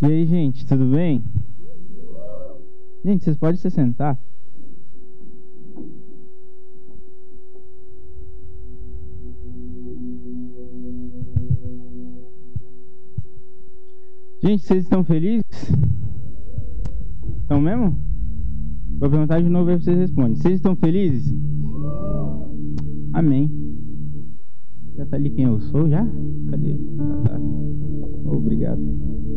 E aí, gente, tudo bem? Gente, vocês podem se sentar? Gente, vocês estão felizes? Estão mesmo? Vou perguntar de novo e vocês respondem. Vocês estão felizes? Amém. Já tá ali quem eu sou já? Cadê? Ah, tá. Obrigado.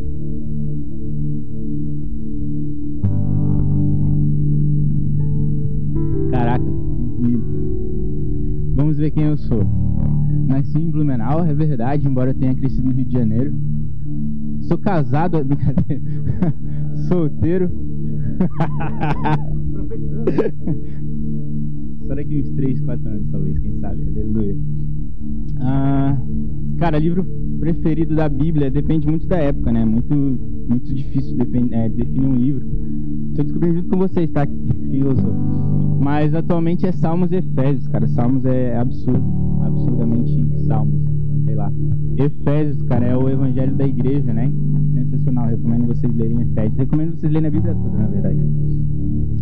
Caraca, Vamos ver quem eu sou. Nasci em Blumenau, é verdade, embora tenha crescido no Rio de Janeiro. Sou casado, é brincadeira. Solteiro. Só daqui uns 3, 4 anos, talvez, quem sabe. Aleluia. Ah, cara, livro preferido da Bíblia depende muito da época, né? Muito, muito difícil é, definir um livro. Estou descobrindo junto com vocês, tá? Quem eu sou. Mas atualmente é Salmos e Efésios, cara. Salmos é absurdo, absurdamente Salmos, sei lá. Efésios, cara, é o evangelho da igreja, né? Sensacional, recomendo vocês lerem Efésios. Recomendo vocês lerem a Bíblia toda, na verdade.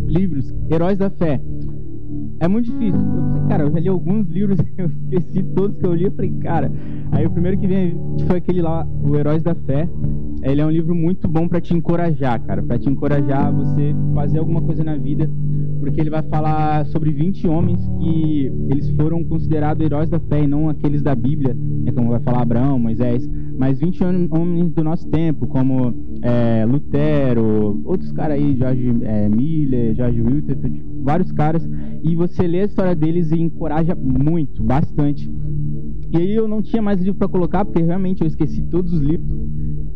Livros, Heróis da Fé. É muito difícil. Eu cara, eu já li alguns livros, eu esqueci todos que eu li. Eu falei, cara. Aí o primeiro que vem foi aquele lá, O Heróis da Fé. Ele é um livro muito bom para te encorajar, cara, para te encorajar a você fazer alguma coisa na vida, porque ele vai falar sobre 20 homens que eles foram considerados heróis da fé e não aqueles da Bíblia, né, como vai falar Abraão, Moisés, mas 20 homens do nosso tempo, como é, Lutero, outros caras aí, George é, Miller, George Wilter, vários caras, e você lê a história deles e encoraja muito, bastante. E aí eu não tinha mais livro para colocar, porque realmente eu esqueci todos os livros.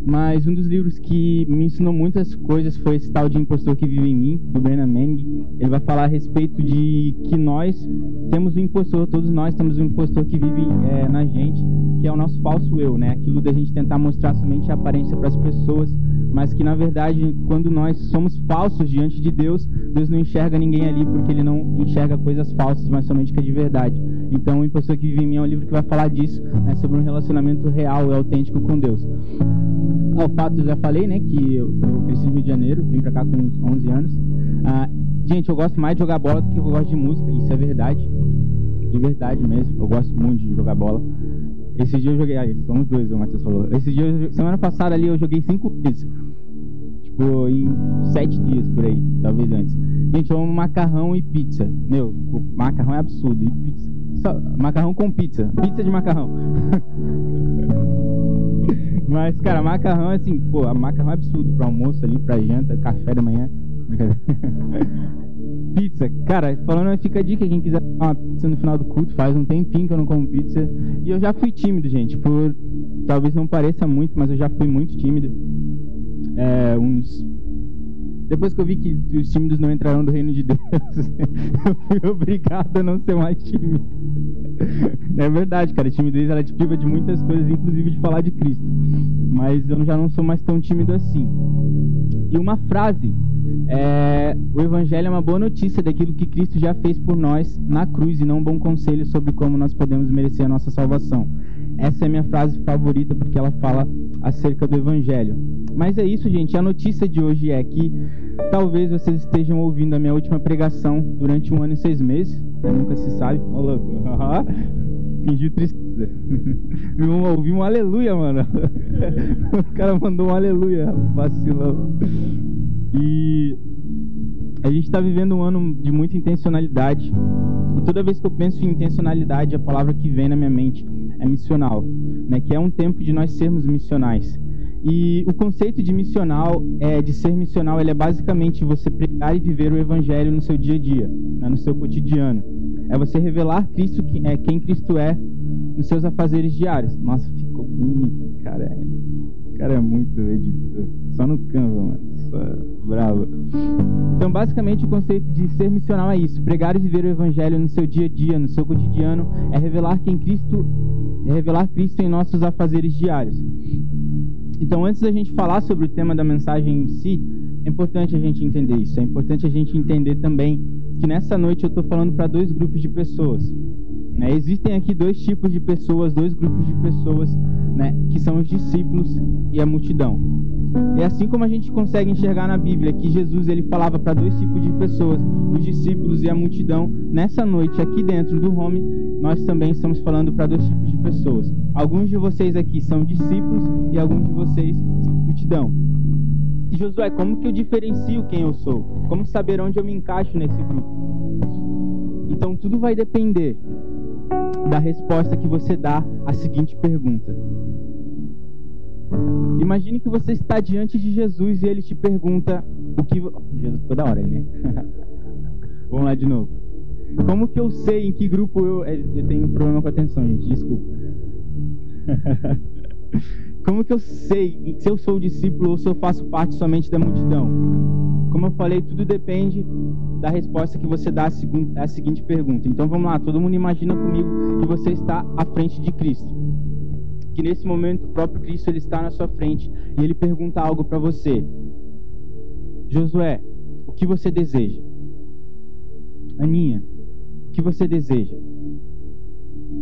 Mas um dos livros que me ensinou muitas coisas foi esse tal de Impostor que Vive em Mim, do Brennan Manning. Ele vai falar a respeito de que nós temos um impostor, todos nós temos um impostor que vive é, na gente, que é o nosso falso eu, né? Aquilo da gente tentar mostrar somente a aparência para as pessoas, mas que na verdade, quando nós somos falsos diante de Deus, Deus não enxerga ninguém ali porque ele não enxerga coisas falsas, mas somente que é de verdade. Então, o Impostor que Vive em Mim é um livro que vai falar disso, né, sobre um relacionamento real e autêntico com Deus. Ao fato, eu já falei, né, que eu, eu cresci no Rio de Janeiro, vim pra cá com uns 11 anos. Ah, gente, eu gosto mais de jogar bola do que eu gosto de música, isso é verdade. De verdade mesmo, eu gosto muito de jogar bola. Esse dia eu joguei. Ah, somos dois, o Matheus falou. Esse dia, semana passada ali, eu joguei cinco vezes. Tipo, em sete dias por aí, talvez antes. Gente, eu amo macarrão e pizza. Meu, macarrão é absurdo. E pizza. Só, macarrão com pizza. Pizza de macarrão. Mas, cara, macarrão é assim, pô, macarrão é absurdo pra almoço ali, pra janta, café da manhã. Pizza, cara, falando, fica a dica, quem quiser uma pizza no final do culto, faz um tempinho que eu não como pizza. E eu já fui tímido, gente, por talvez não pareça muito, mas eu já fui muito tímido. É, uns depois que eu vi que os tímidos não entrarão no reino de Deus, eu fui obrigado a não ser mais tímido. É verdade, cara. A timidez ela te priva de muitas coisas, inclusive de falar de Cristo. Mas eu já não sou mais tão tímido assim. E uma frase: é, o Evangelho é uma boa notícia daquilo que Cristo já fez por nós na cruz e não um bom conselho sobre como nós podemos merecer a nossa salvação. Essa é a minha frase favorita porque ela fala acerca do Evangelho. Mas é isso, gente. A notícia de hoje é que talvez vocês estejam ouvindo a minha última pregação durante um ano e seis meses. Né? Nunca se sabe. Ô, louco. Fingiu tristeza. Ouvi um aleluia, mano. o cara mandou um aleluia, vacilão. E a gente está vivendo um ano de muita intencionalidade. E toda vez que eu penso em intencionalidade, a palavra que vem na minha mente é missional, né? Que é um tempo de nós sermos missionais. E o conceito de missional, é, de ser missional, ele é basicamente você pregar e viver o evangelho no seu dia a dia, né, no seu cotidiano. É você revelar Cristo, é, quem Cristo é nos seus afazeres diários. Nossa, ficou bonito, cara. Cara, é muito editor. Só no Canva, mano. Só bravo. Então, basicamente, o conceito de ser missional é isso: pregar e viver o evangelho no seu dia a dia, no seu cotidiano, é revelar quem Cristo, é revelar Cristo em nossos afazeres diários. Então, antes da gente falar sobre o tema da mensagem em si, é importante a gente entender isso. É importante a gente entender também que nessa noite eu estou falando para dois grupos de pessoas. Né? Existem aqui dois tipos de pessoas, dois grupos de pessoas, né? que são os discípulos e a multidão. E assim como a gente consegue enxergar na Bíblia que Jesus ele falava para dois tipos de pessoas, os discípulos e a multidão, nessa noite aqui dentro do home, nós também estamos falando para dois tipos de pessoas. Alguns de vocês aqui são discípulos e alguns de vocês multidão. E Josué, como que eu diferencio quem eu sou? Como saber onde eu me encaixo nesse grupo? Então tudo vai depender da resposta que você dá à seguinte pergunta. Imagine que você está diante de Jesus e ele te pergunta o que. Jesus ficou da hora, ele, né? Vamos lá de novo. Como que eu sei em que grupo eu. É, eu tenho um problema com a atenção, gente, desculpa. Como que eu sei se eu sou discípulo ou se eu faço parte somente da multidão? Como eu falei, tudo depende da resposta que você dá à seguinte pergunta. Então vamos lá, todo mundo imagina comigo que você está à frente de Cristo. Que nesse momento o próprio Cristo ele está na sua frente e ele pergunta algo para você. Josué, o que você deseja? Aninha, o que você deseja?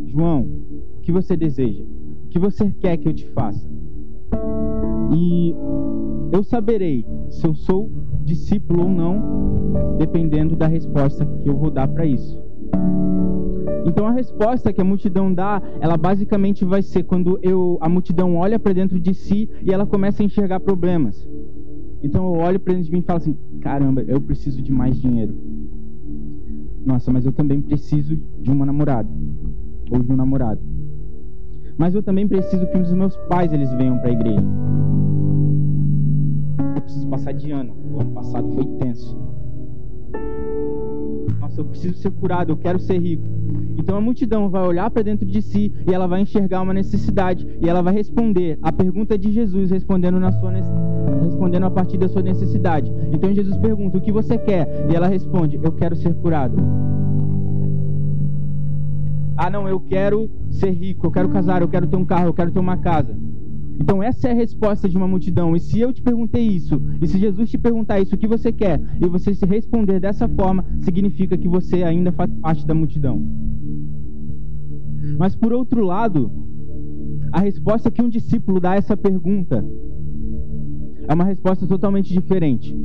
João, o que você deseja? O que você quer que eu te faça? E eu saberei se eu sou discípulo ou não, dependendo da resposta que eu vou dar para isso. Então a resposta que a multidão dá, ela basicamente vai ser quando eu, a multidão olha para dentro de si e ela começa a enxergar problemas. Então eu olho para dentro de mim e falo assim: caramba, eu preciso de mais dinheiro. Nossa, mas eu também preciso de uma namorada ou de um namorado. Mas eu também preciso que os meus pais eles venham para a igreja. Eu preciso passar de ano. O ano passado foi tenso. Eu preciso ser curado, eu quero ser rico. Então a multidão vai olhar para dentro de si e ela vai enxergar uma necessidade e ela vai responder a pergunta de Jesus, respondendo na sua respondendo a partir da sua necessidade. Então Jesus pergunta: "O que você quer?" E ela responde: "Eu quero ser curado." Ah, não, eu quero ser rico, eu quero casar, eu quero ter um carro, eu quero ter uma casa. Então essa é a resposta de uma multidão. E se eu te perguntei isso, e se Jesus te perguntar isso, o que você quer, e você se responder dessa forma, significa que você ainda faz parte da multidão. Mas por outro lado, a resposta que um discípulo dá a essa pergunta é uma resposta totalmente diferente.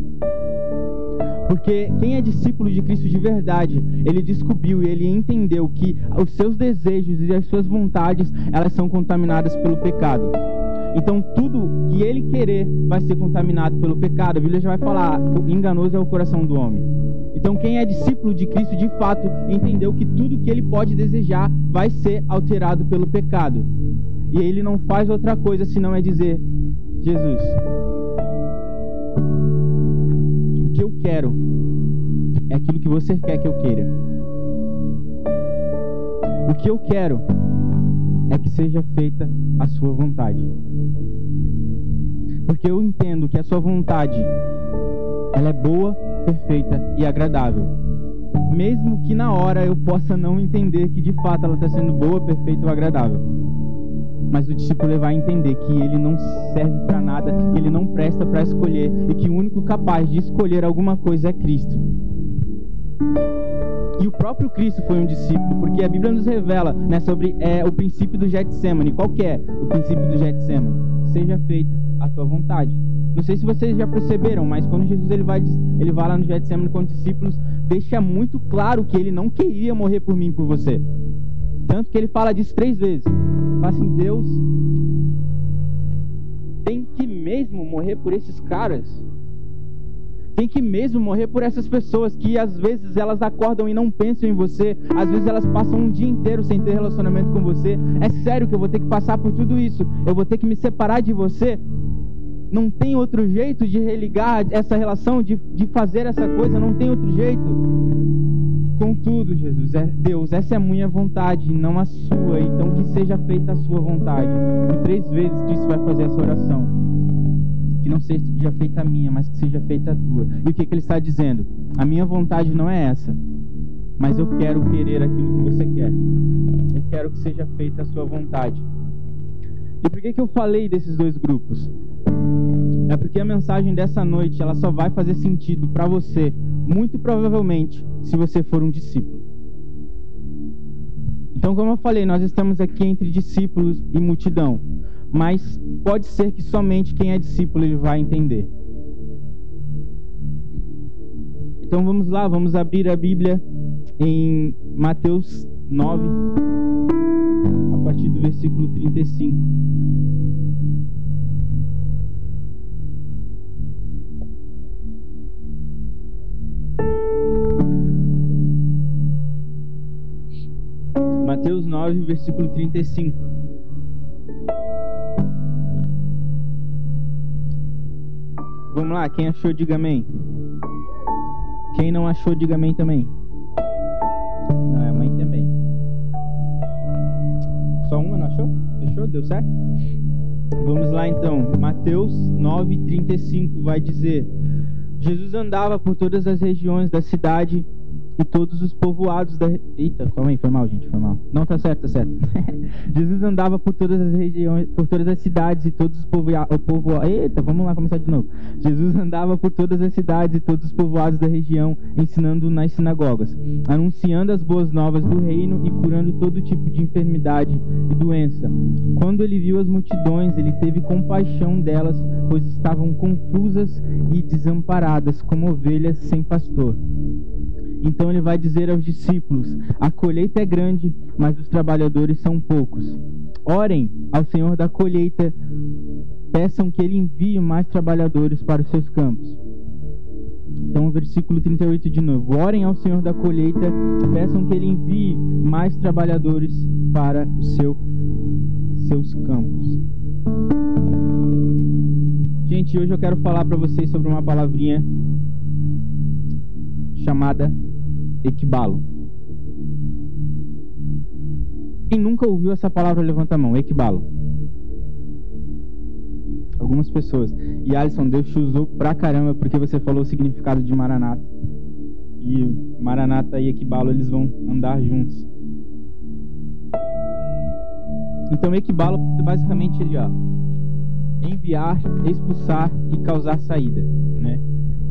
Porque quem é discípulo de Cristo de verdade, ele descobriu e ele entendeu que os seus desejos e as suas vontades, elas são contaminadas pelo pecado. Então tudo que ele querer vai ser contaminado pelo pecado. A Bíblia já vai falar, enganoso é o coração do homem. Então quem é discípulo de Cristo de fato entendeu que tudo que ele pode desejar vai ser alterado pelo pecado. E ele não faz outra coisa senão é dizer: Jesus, que eu quero é aquilo que você quer que eu queira. O que eu quero que seja feita a sua vontade. Porque eu entendo que a sua vontade ela é boa, perfeita e agradável. Mesmo que na hora eu possa não entender que de fato ela está sendo boa, perfeita ou agradável. Mas o discípulo vai entender que ele não serve para nada, que ele não presta para escolher e que o único capaz de escolher alguma coisa é Cristo. E o próprio Cristo foi um discípulo, porque a Bíblia nos revela né, sobre é, o princípio do Getsemane. Qual é o princípio do Getsemane? Seja feita a tua vontade. Não sei se vocês já perceberam, mas quando Jesus ele vai, ele vai lá no Getsemane com os discípulos, deixa muito claro que ele não queria morrer por mim por você. Tanto que ele fala disso três vezes. Fala assim, Deus tem que mesmo morrer por esses caras. Tem que mesmo morrer por essas pessoas que às vezes elas acordam e não pensam em você. Às vezes elas passam um dia inteiro sem ter relacionamento com você. É sério que eu vou ter que passar por tudo isso. Eu vou ter que me separar de você. Não tem outro jeito de religar essa relação, de, de fazer essa coisa. Não tem outro jeito. Contudo, Jesus, é Deus, essa é a minha vontade, não a sua. Então que seja feita a sua vontade. E três vezes Cristo vai fazer essa oração. Que não seja feita a minha, mas que seja feita a tua. E o que, que ele está dizendo? A minha vontade não é essa, mas eu quero querer aquilo que você quer. Eu quero que seja feita a sua vontade. E por que, que eu falei desses dois grupos? É porque a mensagem dessa noite ela só vai fazer sentido para você, muito provavelmente, se você for um discípulo. Então, como eu falei, nós estamos aqui entre discípulos e multidão, mas pode ser que somente quem é discípulo ele vai entender. Então vamos lá, vamos abrir a Bíblia em Mateus 9, a partir do versículo 35. Mateus 9, versículo 35. Vamos lá, quem achou, diga amém. Quem não achou, diga amém também. Não, é mãe também. Só uma não achou? Fechou? Deu certo? Vamos lá então. Mateus 9:35 vai dizer: Jesus andava por todas as regiões da cidade e todos os povoados da. Eita, calma aí, foi mal, gente, foi mal. Não, tá certo, tá certo. Jesus andava por todas as regiões, por todas as cidades e todos os povoados. Povo... Eita, vamos lá começar de novo. Jesus andava por todas as cidades e todos os povoados da região, ensinando nas sinagogas, anunciando as boas novas do reino e curando todo tipo de enfermidade e doença. Quando ele viu as multidões, ele teve compaixão delas, pois estavam confusas e desamparadas, como ovelhas sem pastor. Então ele vai dizer aos discípulos: A colheita é grande, mas os trabalhadores são poucos. Orem ao Senhor da colheita, peçam que ele envie mais trabalhadores para os seus campos. Então, versículo 38 de novo. Orem ao Senhor da colheita, peçam que ele envie mais trabalhadores para os seu, seus campos. Gente, hoje eu quero falar para vocês sobre uma palavrinha chamada equibalo. Quem nunca ouviu essa palavra, levanta a mão. Equibalo. Algumas pessoas. E Alisson, Deus te usou pra caramba porque você falou o significado de Maranata. E Maranata e Equibalo, eles vão andar juntos. Então, Equibalo é basicamente ele, ó. Enviar, expulsar e causar saída, né?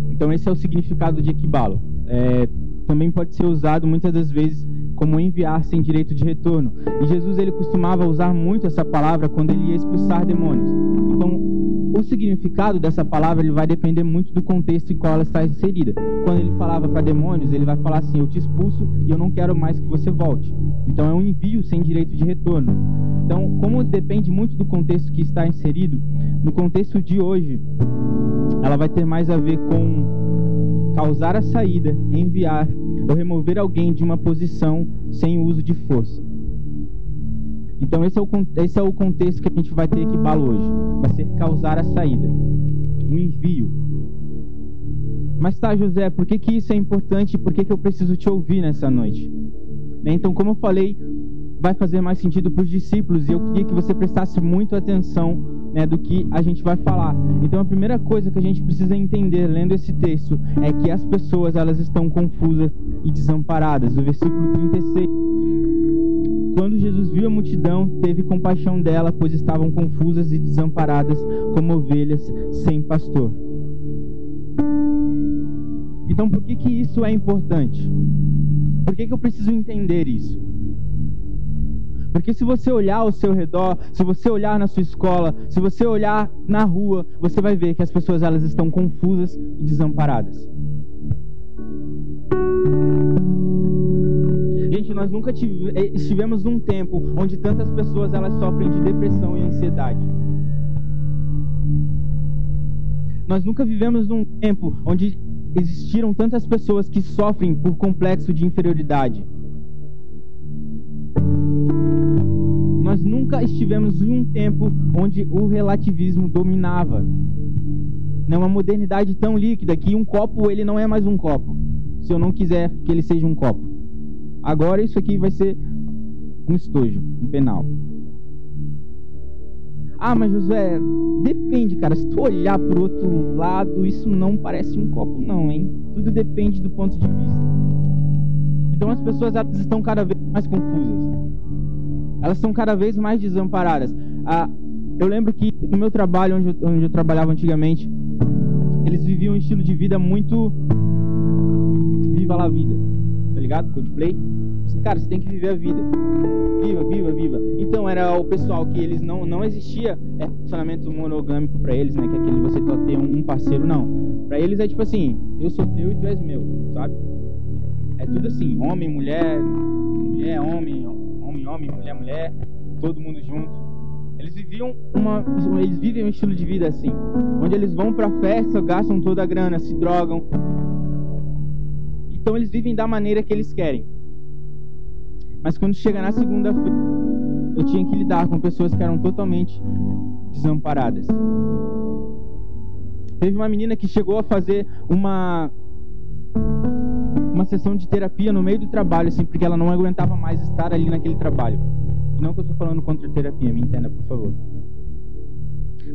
Então, esse é o significado de Equibalo é, também pode ser usado muitas das vezes como enviar sem direito de retorno. E Jesus ele costumava usar muito essa palavra quando ele ia expulsar demônios. Então, o significado dessa palavra ele vai depender muito do contexto em qual ela está inserida. Quando ele falava para demônios, ele vai falar assim: Eu te expulso e eu não quero mais que você volte. Então, é um envio sem direito de retorno. Então, como depende muito do contexto que está inserido, no contexto de hoje, ela vai ter mais a ver com causar a saída, enviar ou remover alguém de uma posição sem uso de força. Então esse é o, esse é o contexto que a gente vai ter aqui balo hoje. Vai ser causar a saída, um envio. Mas tá, José, por que, que isso é importante por que, que eu preciso te ouvir nessa noite? Né, então, como eu falei, vai fazer mais sentido para os discípulos e eu queria que você prestasse muito atenção né, do que a gente vai falar. Então a primeira coisa que a gente precisa entender lendo esse texto é que as pessoas elas estão confusas e desamparadas. O versículo 36 quando Jesus viu a multidão, teve compaixão dela, pois estavam confusas e desamparadas como ovelhas sem pastor. Então, por que, que isso é importante? Por que, que eu preciso entender isso? Porque se você olhar ao seu redor, se você olhar na sua escola, se você olhar na rua, você vai ver que as pessoas elas estão confusas e desamparadas. Gente, nós nunca eh, estivemos num tempo onde tantas pessoas elas sofrem de depressão e ansiedade. Nós nunca vivemos num tempo onde existiram tantas pessoas que sofrem por complexo de inferioridade. Nós nunca estivemos em um tempo onde o relativismo dominava. Não é uma modernidade tão líquida que um copo ele não é mais um copo. Se eu não quiser que ele seja um copo. Agora isso aqui vai ser um estojo, um penal. Ah, mas José, depende, cara. Se tu olhar pro outro lado, isso não parece um copo, não, hein? Tudo depende do ponto de vista. Então as pessoas elas estão cada vez mais confusas elas são cada vez mais desamparadas. Ah, eu lembro que no meu trabalho, onde eu, onde eu trabalhava antigamente, eles viviam um estilo de vida muito. Viva la vida, tá ligado? Assim, cara, você tem que viver a vida. Viva, viva, viva. Então era o pessoal que eles não não existia é, relacionamento monogâmico para eles, né? Que é aquele você só ter um parceiro, não. Para eles é tipo assim, eu sou teu e tu és meu, sabe? É tudo assim, homem, mulher, mulher, homem, homem, homem, mulher, mulher, todo mundo junto. Eles viviam uma, eles vivem um estilo de vida assim, onde eles vão para festa, gastam toda a grana, se drogam. Então eles vivem da maneira que eles querem. Mas quando chega na segunda-feira, eu tinha que lidar com pessoas que eram totalmente desamparadas. Teve uma menina que chegou a fazer uma uma sessão de terapia no meio do trabalho, assim, porque ela não aguentava mais estar ali naquele trabalho. Não que eu estou falando contra a terapia, me entenda, por favor.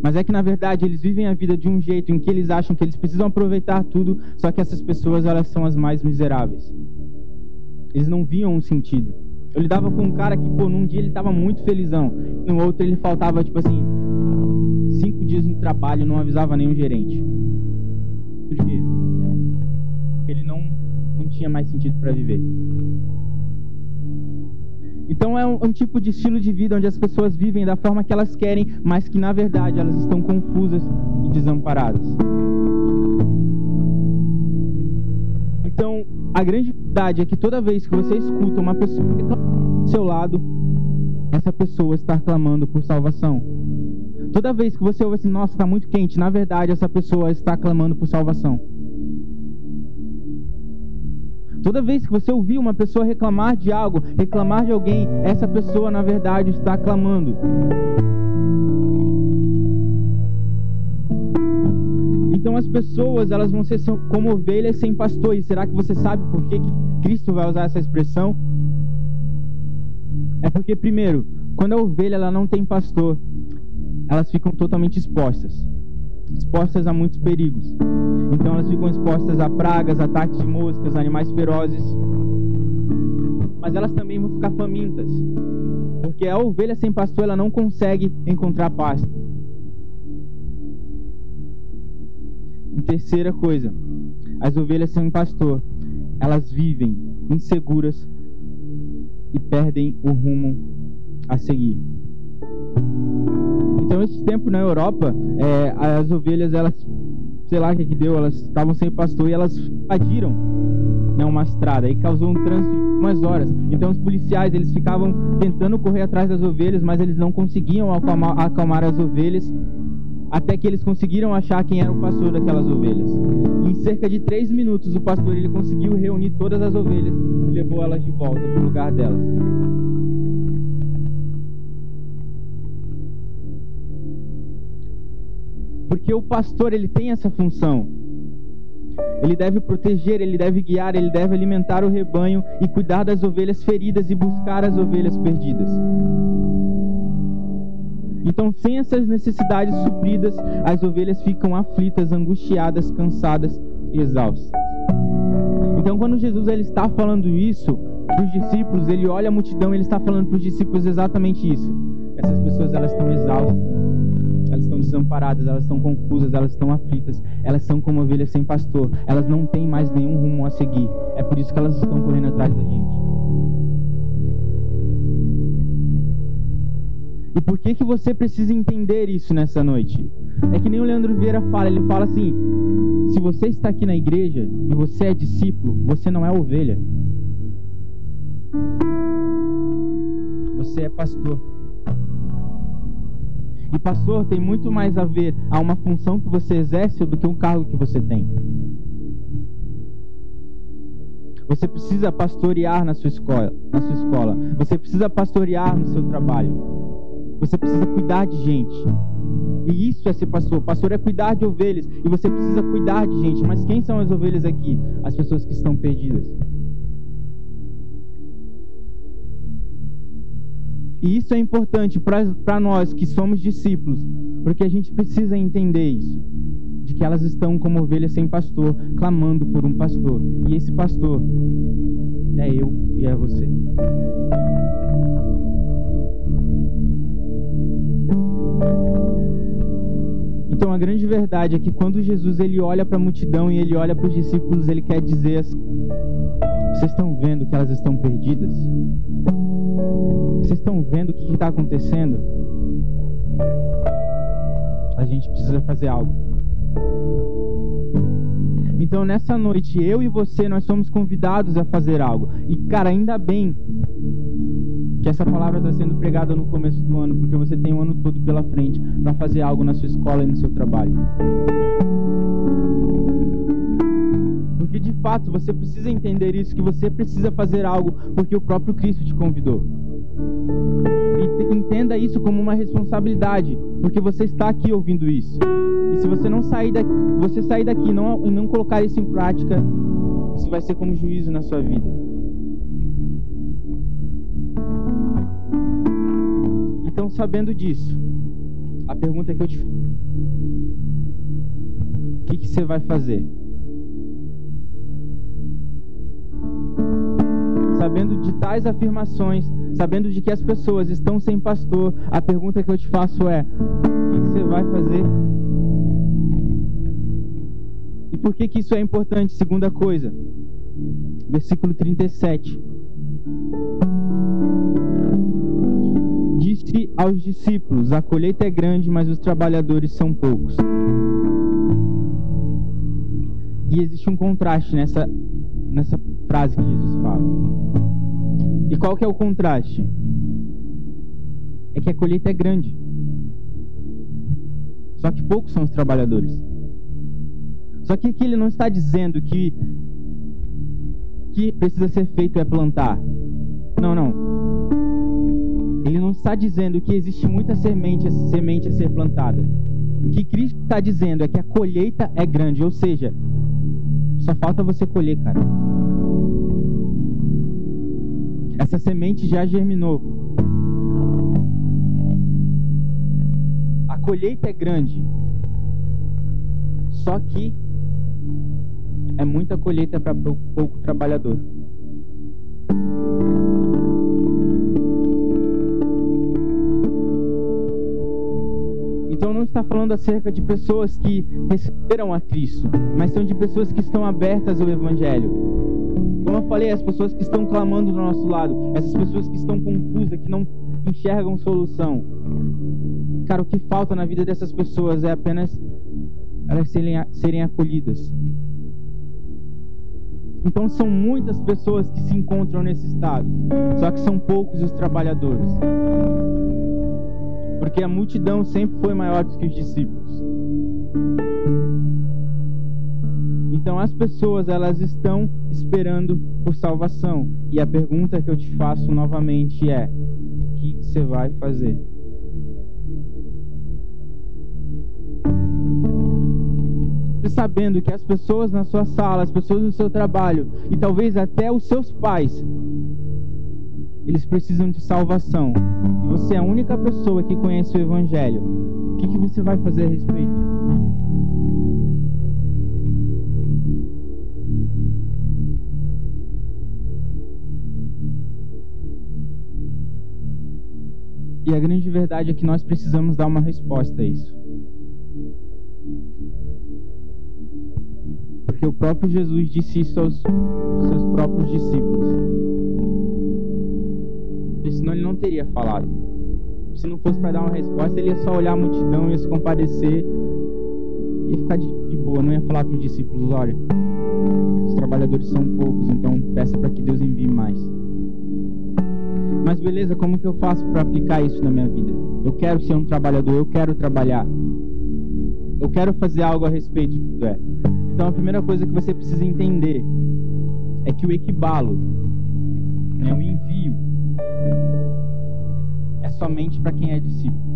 Mas é que na verdade eles vivem a vida de um jeito em que eles acham que eles precisam aproveitar tudo, só que essas pessoas elas são as mais miseráveis. Eles não viam um sentido. Eu lidava com um cara que, pô, num dia ele estava muito felizão, no outro ele faltava, tipo assim, cinco dias no trabalho, não avisava o gerente. Por quê? Tinha mais sentido para viver. Então é um, um, tipo de estilo de vida onde as pessoas vivem da forma que elas querem, mas que na verdade elas estão confusas e desamparadas. Então, a grande verdade é que toda vez que você escuta uma pessoa do seu lado, essa pessoa está clamando por salvação. Toda vez que você ouve assim, nossa, está muito quente, na verdade essa pessoa está clamando por salvação. Toda vez que você ouvir uma pessoa reclamar de algo, reclamar de alguém, essa pessoa na verdade está clamando. Então as pessoas elas vão ser como ovelhas sem pastor. E será que você sabe por que, que Cristo vai usar essa expressão? É porque primeiro, quando a ovelha ela não tem pastor, elas ficam totalmente expostas expostas a muitos perigos. Então elas ficam expostas a pragas, ataques de moscas, animais ferozes. Mas elas também vão ficar famintas. Porque a ovelha sem pastor ela não consegue encontrar pasto. E terceira coisa, as ovelhas sem pastor, elas vivem inseguras e perdem o rumo a seguir. Então, esse tempo na Europa, é, as ovelhas, elas, sei lá o que, que deu, elas estavam sem pastor e elas adiram né, uma estrada e causou um trânsito de umas horas. Então, os policiais, eles ficavam tentando correr atrás das ovelhas, mas eles não conseguiam acalmar, acalmar as ovelhas até que eles conseguiram achar quem era o pastor daquelas ovelhas. Em cerca de três minutos, o pastor ele conseguiu reunir todas as ovelhas e levou elas de volta para o lugar delas. Porque o pastor, ele tem essa função. Ele deve proteger, ele deve guiar, ele deve alimentar o rebanho e cuidar das ovelhas feridas e buscar as ovelhas perdidas. Então, sem essas necessidades supridas, as ovelhas ficam aflitas, angustiadas, cansadas e exaustas. Então, quando Jesus ele está falando isso para os discípulos, ele olha a multidão, ele está falando para os discípulos exatamente isso. Essas pessoas elas estão exaustas, desamparadas, elas estão confusas, elas estão aflitas, elas são como ovelhas sem pastor, elas não têm mais nenhum rumo a seguir. É por isso que elas estão correndo atrás da gente. E por que que você precisa entender isso nessa noite? É que nem o Leandro Vieira fala, ele fala assim: se você está aqui na igreja e você é discípulo, você não é ovelha. Você é pastor. E pastor tem muito mais a ver a uma função que você exerce do que um cargo que você tem. Você precisa pastorear na sua escola, na sua escola. Você precisa pastorear no seu trabalho. Você precisa cuidar de gente. E isso é ser pastor. Pastor é cuidar de ovelhas. E você precisa cuidar de gente. Mas quem são as ovelhas aqui? As pessoas que estão perdidas. E isso é importante para nós que somos discípulos, porque a gente precisa entender isso. De que elas estão como ovelhas sem pastor, clamando por um pastor. E esse pastor é eu e é você. Então a grande verdade é que quando Jesus ele olha para a multidão e ele olha para os discípulos, ele quer dizer assim: Vocês estão vendo que elas estão perdidas? Vocês estão vendo o que está acontecendo? A gente precisa fazer algo. Então, nessa noite, eu e você, nós somos convidados a fazer algo. E, cara, ainda bem que essa palavra está sendo pregada no começo do ano, porque você tem o ano todo pela frente para fazer algo na sua escola e no seu trabalho. Porque de fato você precisa entender isso, que você precisa fazer algo porque o próprio Cristo te convidou. E entenda isso como uma responsabilidade, porque você está aqui ouvindo isso. E se você não sair daqui, você sair daqui e não, não colocar isso em prática, isso vai ser como juízo na sua vida. Então, sabendo disso, a pergunta que eu te o que, que você vai fazer? Sabendo de tais afirmações, sabendo de que as pessoas estão sem pastor, a pergunta que eu te faço é: o que, você vai fazer? E por que, que isso é importante? Segunda coisa, versículo 37. Disse aos discípulos: A colheita é grande, mas os trabalhadores são poucos. E existe um contraste nessa, nessa frase que Jesus fala. E qual que é o contraste? É que a colheita é grande. Só que poucos são os trabalhadores. Só que aqui ele não está dizendo que que precisa ser feito é plantar. Não, não. Ele não está dizendo que existe muita semente, semente a ser plantada. O que Cristo está dizendo é que a colheita é grande, ou seja, só falta você colher, cara. Essa semente já germinou. A colheita é grande. Só que é muita colheita para pouco trabalhador. Está falando acerca de pessoas que receberam a Cristo, mas são de pessoas que estão abertas ao Evangelho. Como eu falei, as pessoas que estão clamando do nosso lado, essas pessoas que estão confusas, que não enxergam solução. Cara, o que falta na vida dessas pessoas é apenas elas serem, serem acolhidas. Então são muitas pessoas que se encontram nesse estado, só que são poucos os trabalhadores porque a multidão sempre foi maior do que os discípulos. Então as pessoas elas estão esperando por salvação. E a pergunta que eu te faço novamente é: o que você vai fazer? sabendo que as pessoas na sua sala, as pessoas no seu trabalho e talvez até os seus pais eles precisam de salvação. E você é a única pessoa que conhece o Evangelho. O que, que você vai fazer a respeito? E a grande verdade é que nós precisamos dar uma resposta a isso. Porque o próprio Jesus disse isso aos seus próprios discípulos porque senão ele não teria falado. Se não fosse para dar uma resposta, ele ia só olhar a multidão, ia se compadecer, ia ficar de, de boa, não ia falar para os discípulos: olha, os trabalhadores são poucos, então peça para que Deus envie mais. Mas beleza, como que eu faço para aplicar isso na minha vida? Eu quero ser um trabalhador, eu quero trabalhar. Eu quero fazer algo a respeito disso. É. Então a primeira coisa que você precisa entender é que o equibalo, né, o envio, somente para quem é discípulo.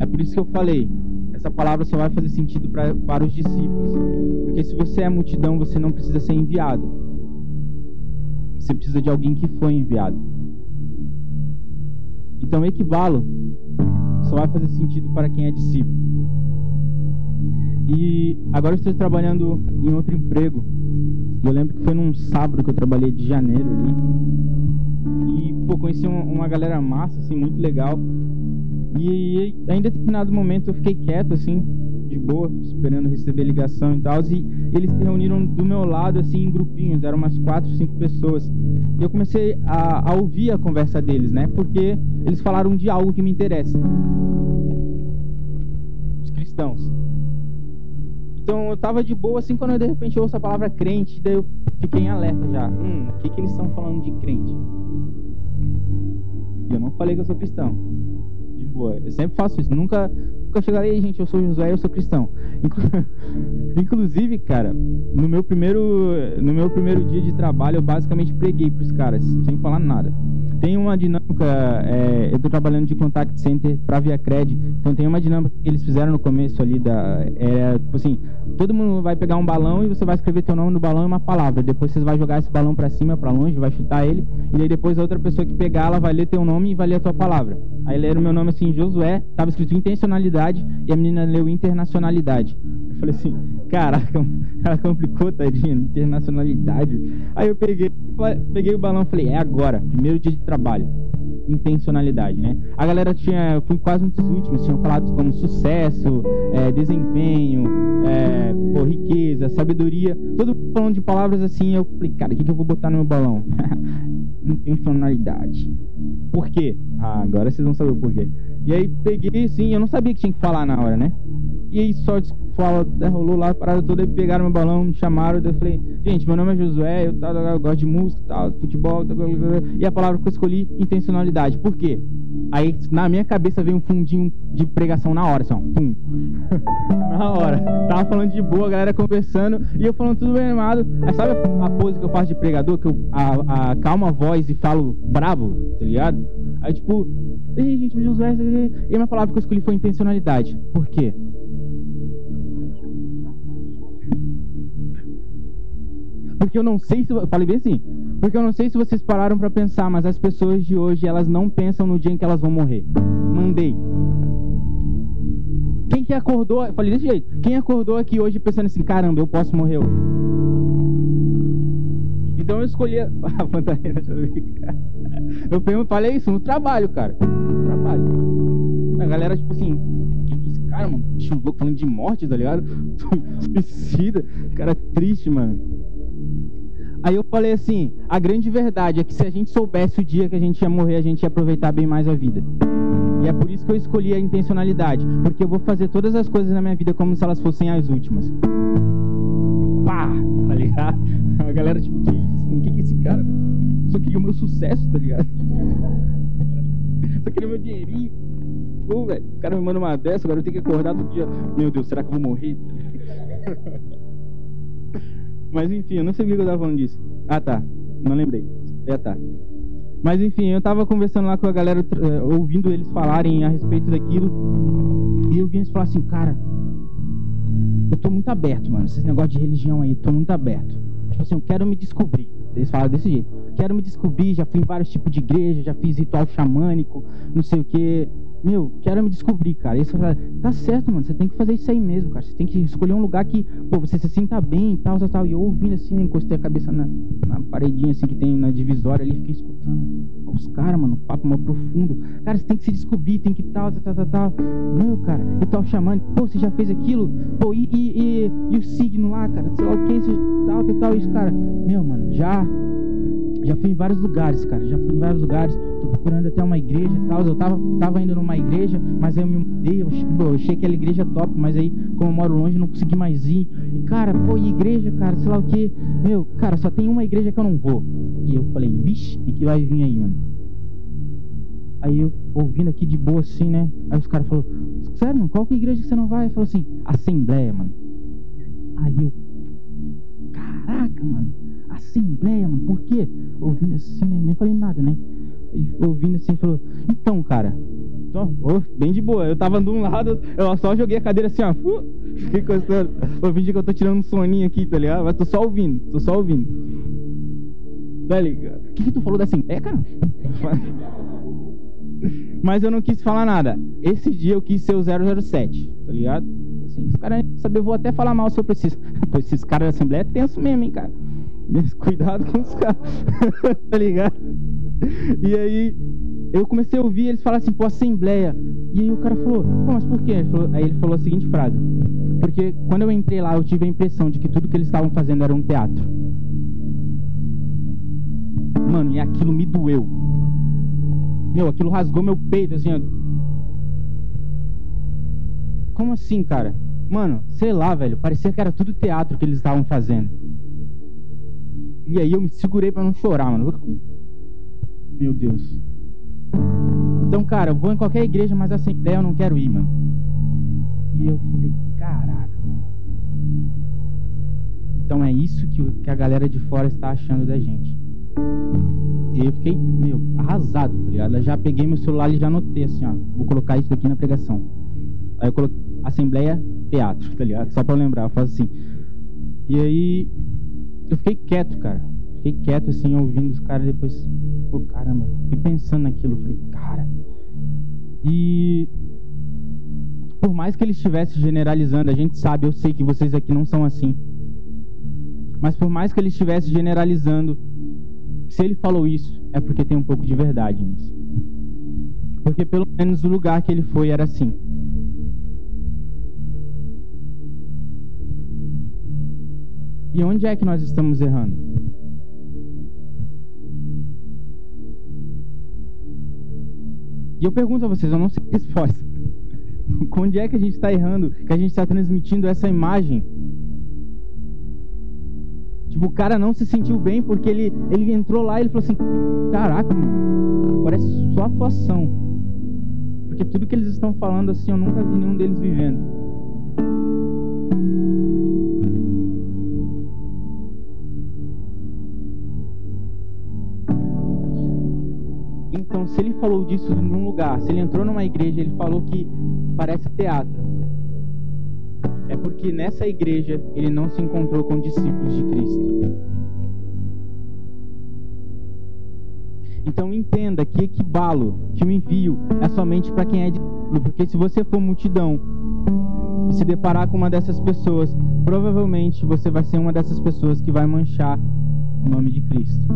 É por isso que eu falei, essa palavra só vai fazer sentido pra, para os discípulos. Porque se você é multidão, você não precisa ser enviado. Você precisa de alguém que foi enviado. Então, equivalo só vai fazer sentido para quem é discípulo. E agora eu estou trabalhando em outro emprego. Eu lembro que foi num sábado que eu trabalhei de janeiro ali. E, pô, conheci uma, uma galera massa, assim, muito legal. E ainda em determinado momento eu fiquei quieto, assim, de boa, esperando receber ligação e tal. E eles se reuniram do meu lado, assim, em grupinhos, eram umas quatro, cinco pessoas. E eu comecei a, a ouvir a conversa deles, né? Porque eles falaram de algo que me interessa. Os cristãos. Então eu tava de boa, assim, quando eu de repente ouço a palavra crente, daí eu fiquei em alerta já. Hum, o que, que eles estão falando de crente? E eu não falei que eu sou cristão. De boa. Eu sempre faço isso. Nunca, nunca chegarei, gente, eu sou Josué, eu sou cristão. Inclusive, cara, no meu primeiro, no meu primeiro dia de trabalho, eu basicamente preguei pros caras, sem falar nada. Tem uma dinâmica, é, eu estou trabalhando de contact center para Via Cred, então tem uma dinâmica que eles fizeram no começo ali da, é, tipo assim, todo mundo vai pegar um balão e você vai escrever teu nome no balão e uma palavra. Depois você vai jogar esse balão para cima, para longe, vai chutar ele, e aí depois a outra pessoa que pegar, ela vai ler teu nome e vai ler a tua palavra. Aí leram meu nome assim, Josué, tava escrito intencionalidade e a menina leu internacionalidade. Eu falei assim, caraca, ela complicou, tadinha, internacionalidade. Aí eu peguei, peguei o balão e falei, é agora, primeiro dia de trabalho. Intencionalidade, né? A galera tinha, fui quase um dos últimos, tinham falado como sucesso, é, desempenho, é, pô, riqueza, sabedoria, todo falando de palavras assim. Eu falei, cara, o que, que eu vou botar no meu balão? Intencionalidade. Por quê? Ah, agora vocês vão saber o porquê. E aí peguei assim, eu não sabia que tinha que falar na hora, né? E aí só fala, rolou lá a parada toda, aí pegaram meu balão, me chamaram, eu falei, gente, meu nome é Josué, eu, tal, eu gosto de música, tal, futebol, tal, e a palavra que eu escolhi, intencionalidade. Por quê? Aí na minha cabeça veio um fundinho de pregação na hora, assim, ó, pum. na hora. Tava falando de boa, a galera conversando, e eu falando tudo bem animado. Aí sabe a pose que eu faço de pregador, que eu a, a calma a voz e falo bravo, tá ligado? Aí tipo, ei gente, Josué, e a minha palavra que eu escolhi foi intencionalidade. Por quê? Porque eu não sei se. Falei bem assim. Porque eu não sei se vocês pararam para pensar, mas as pessoas de hoje, elas não pensam no dia em que elas vão morrer. Mandei. Quem que acordou. Falei desse jeito. Quem acordou aqui hoje pensando assim: caramba, eu posso morrer hoje? Então eu escolhi. A fantasia, deixa eu falei isso no trabalho, cara. No trabalho. A galera, tipo assim, cara, mano? Bicho louco falando de morte, tá ligado? Suicida. Cara triste, mano. Aí eu falei assim: a grande verdade é que se a gente soubesse o dia que a gente ia morrer, a gente ia aproveitar bem mais a vida. E é por isso que eu escolhi a intencionalidade, porque eu vou fazer todas as coisas na minha vida como se elas fossem as últimas. Pá! Tá ligado? A galera, tipo, que isso? O que é esse cara? Só queria o meu sucesso, tá ligado? Só queria o meu dinheirinho. Pô, velho, o cara me manda uma dessa, agora eu tenho que acordar todo dia. Meu Deus, será que eu vou morrer? Mas enfim, eu não sabia que eu tava falando disso. Ah, tá. Não lembrei. É, tá. Mas enfim, eu tava conversando lá com a galera, eh, ouvindo eles falarem a respeito daquilo. E eu vi eles falar assim, cara, eu tô muito aberto, mano. Esse negócio de religião aí, eu tô muito aberto. Tipo assim, eu quero me descobrir. Eles falam desse jeito. Quero me descobrir, já fui em vários tipos de igreja, já fiz ritual xamânico, não sei o que meu, quero me descobrir, cara. Isso tá certo, mano. Você tem que fazer isso aí mesmo, cara. Você tem que escolher um lugar que, pô, você se sinta bem e tal, tal, tal. E eu ouvindo assim, encostei a cabeça na, na paredinha assim que tem na divisória ali, fiquei escutando. Os caras, mano, papo mais profundo. Cara, você tem que se descobrir, tem que tal, tal, tal, tal. Meu, cara, e tal chamando. Pô, você já fez aquilo? Pô, e, e, e, e o signo lá, cara? Sei lá o que, tal, tal, tal. Isso, cara. Meu, mano, já já fui em vários lugares, cara. Já fui em vários lugares. Tô procurando até uma igreja e tal. Eu tava, tava indo numa igreja, mas aí eu me mudei. Eu, eu achei aquela igreja top, mas aí, como eu moro longe, não consegui mais ir. E, cara, pô, igreja, cara, sei lá o que. Meu, cara, só tem uma igreja que eu não vou. E eu falei, vixe, o que vai vir aí, mano? Aí eu ouvindo aqui de boa assim, né? Aí os caras falaram, sério, mano, qual que é a igreja que você não vai? Falou assim, Assembleia, mano. Aí eu, caraca, mano assembleia, mano, por quê? Ouvindo assim, nem, nem falei nada, né? Ouvindo assim, falou, então, cara, tô, oh, bem de boa. Eu tava de um lado, eu só joguei a cadeira assim, ó, fiquei encostando. Vou fingir que eu tô tirando um soninho aqui, tá ligado? Mas tô só ouvindo, tô só ouvindo. Tá? O que, que tu falou da assembleia, cara? Mas eu não quis falar nada. Esse dia eu quis ser o 007, tá ligado? assim, os caras saber, vou até falar mal se eu preciso. Pô, esses caras da Assembleia é tenso mesmo, hein, cara. Cuidado com os caras, tá ligado? E aí, eu comecei a ouvir eles falar assim, pô, Assembleia. E aí o cara falou, pô, mas por quê? Ele falou, aí ele falou a seguinte frase: Porque quando eu entrei lá, eu tive a impressão de que tudo que eles estavam fazendo era um teatro. Mano, e aquilo me doeu. Meu, aquilo rasgou meu peito, assim, ó. Como assim, cara? Mano, sei lá, velho. Parecia que era tudo teatro que eles estavam fazendo. E aí eu me segurei para não chorar, mano. Meu Deus. Então, cara, eu vou em qualquer igreja, mas essa ideia eu não quero ir, mano. E eu falei, caraca, mano. Então é isso que, que a galera de fora está achando da gente. E eu fiquei, meu, arrasado, tá ligado? Eu já peguei meu celular e já anotei assim, ó. Vou colocar isso aqui na pregação. Aí eu coloquei Assembleia Teatro, tá ligado? Só pra lembrar, eu faço assim. E aí eu fiquei quieto, cara. Fiquei quieto assim, ouvindo os caras depois. Pô, caramba, fiquei pensando naquilo. Falei, cara. E por mais que ele estivesse generalizando, a gente sabe, eu sei que vocês aqui não são assim. Mas por mais que ele estivesse generalizando, se ele falou isso, é porque tem um pouco de verdade nisso. Porque pelo menos o lugar que ele foi era assim. E onde é que nós estamos errando? E eu pergunto a vocês, eu não sei a resposta. Onde é que a gente está errando? Que a gente está transmitindo essa imagem? Tipo, o cara não se sentiu bem porque ele, ele entrou lá e ele falou assim: Caraca, parece só atuação. Porque tudo que eles estão falando assim, eu nunca vi nenhum deles vivendo. Se ele falou disso num lugar, se ele entrou numa igreja, ele falou que parece teatro. É porque nessa igreja ele não se encontrou com discípulos de Cristo. Então entenda que equibalo, que o envio é somente para quem é discípulo, porque se você for multidão e se deparar com uma dessas pessoas, provavelmente você vai ser uma dessas pessoas que vai manchar o nome de Cristo.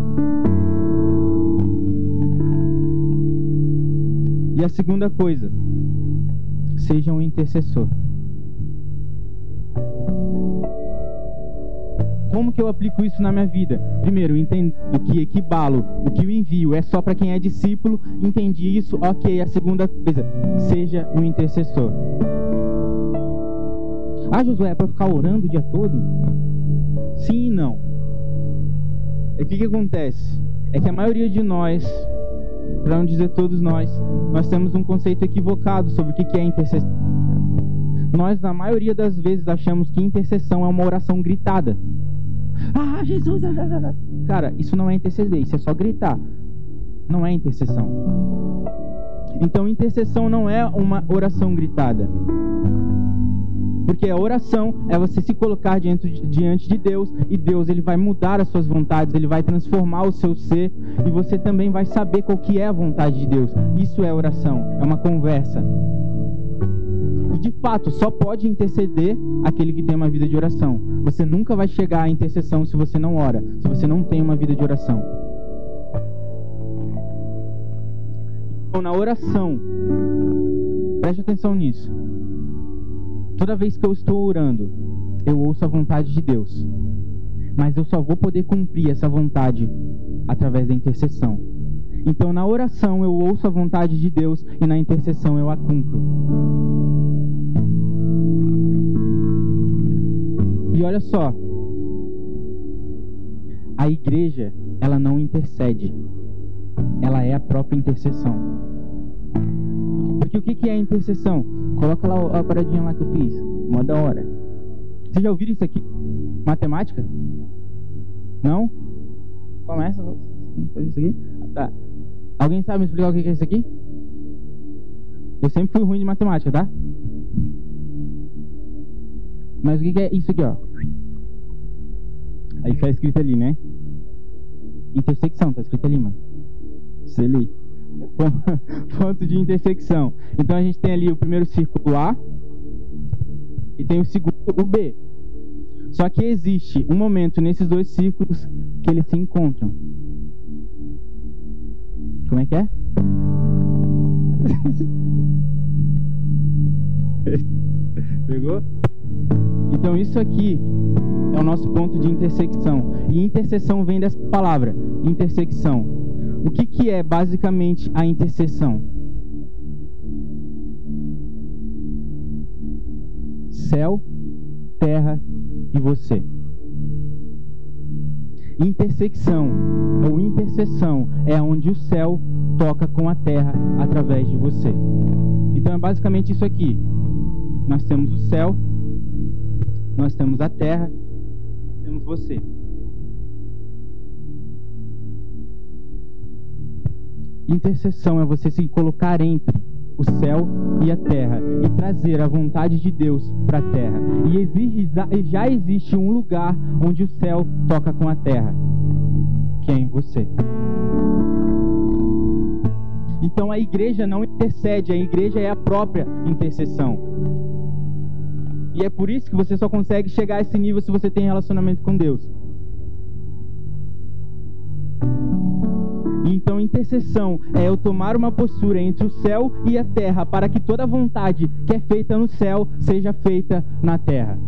E a segunda coisa, seja um intercessor. Como que eu aplico isso na minha vida? Primeiro, entendo que equibalo, o que eu envio é só para quem é discípulo. Entendi isso, ok. A segunda coisa, seja um intercessor. Ah, Josué, é para ficar orando o dia todo? Sim e não. E o que, que acontece? É que a maioria de nós para não dizer todos nós, nós temos um conceito equivocado sobre o que é intercessão. Nós, na maioria das vezes, achamos que intercessão é uma oração gritada. Ah, Jesus! Cara, isso não é interceder, isso é só gritar. Não é intercessão. Então, intercessão não é uma oração gritada. Porque a oração é você se colocar diante de, diante de Deus e Deus ele vai mudar as suas vontades, ele vai transformar o seu ser e você também vai saber qual que é a vontade de Deus. Isso é oração, é uma conversa. E de fato, só pode interceder aquele que tem uma vida de oração. Você nunca vai chegar à intercessão se você não ora, se você não tem uma vida de oração. Então, na oração, preste atenção nisso. Toda vez que eu estou orando, eu ouço a vontade de Deus. Mas eu só vou poder cumprir essa vontade através da intercessão. Então, na oração, eu ouço a vontade de Deus e na intercessão eu a cumpro. E olha só, a igreja, ela não intercede, ela é a própria intercessão. Porque o que é intercessão? Coloca lá a paradinha lá que eu fiz. Uma da hora. Vocês já ouviram isso aqui? Matemática? Não? Começa. Isso aqui? Tá. Alguém sabe me explicar o que é isso aqui? Eu sempre fui ruim de matemática, tá? Mas o que é isso aqui, ó? Aí fica escrito ali, né? Intersecção, tá escrito ali, mano. Você lê. Ponto de intersecção. Então a gente tem ali o primeiro círculo A e tem o segundo, o B. Só que existe um momento nesses dois círculos que eles se encontram. Como é que é? Pegou? Então isso aqui é o nosso ponto de intersecção. E interseção vem dessa palavra, intersecção. O que, que é basicamente a interseção? Céu, terra e você. Intersecção ou interseção é onde o céu toca com a terra através de você. Então é basicamente isso aqui. Nós temos o céu, nós temos a terra, temos você. Intercessão é você se colocar entre o céu e a terra e trazer a vontade de Deus para a terra. E já existe um lugar onde o céu toca com a terra, que é em você. Então a igreja não intercede, a igreja é a própria intercessão. E é por isso que você só consegue chegar a esse nível se você tem relacionamento com Deus. Então, intercessão é eu tomar uma postura entre o céu e a terra para que toda vontade que é feita no céu seja feita na terra.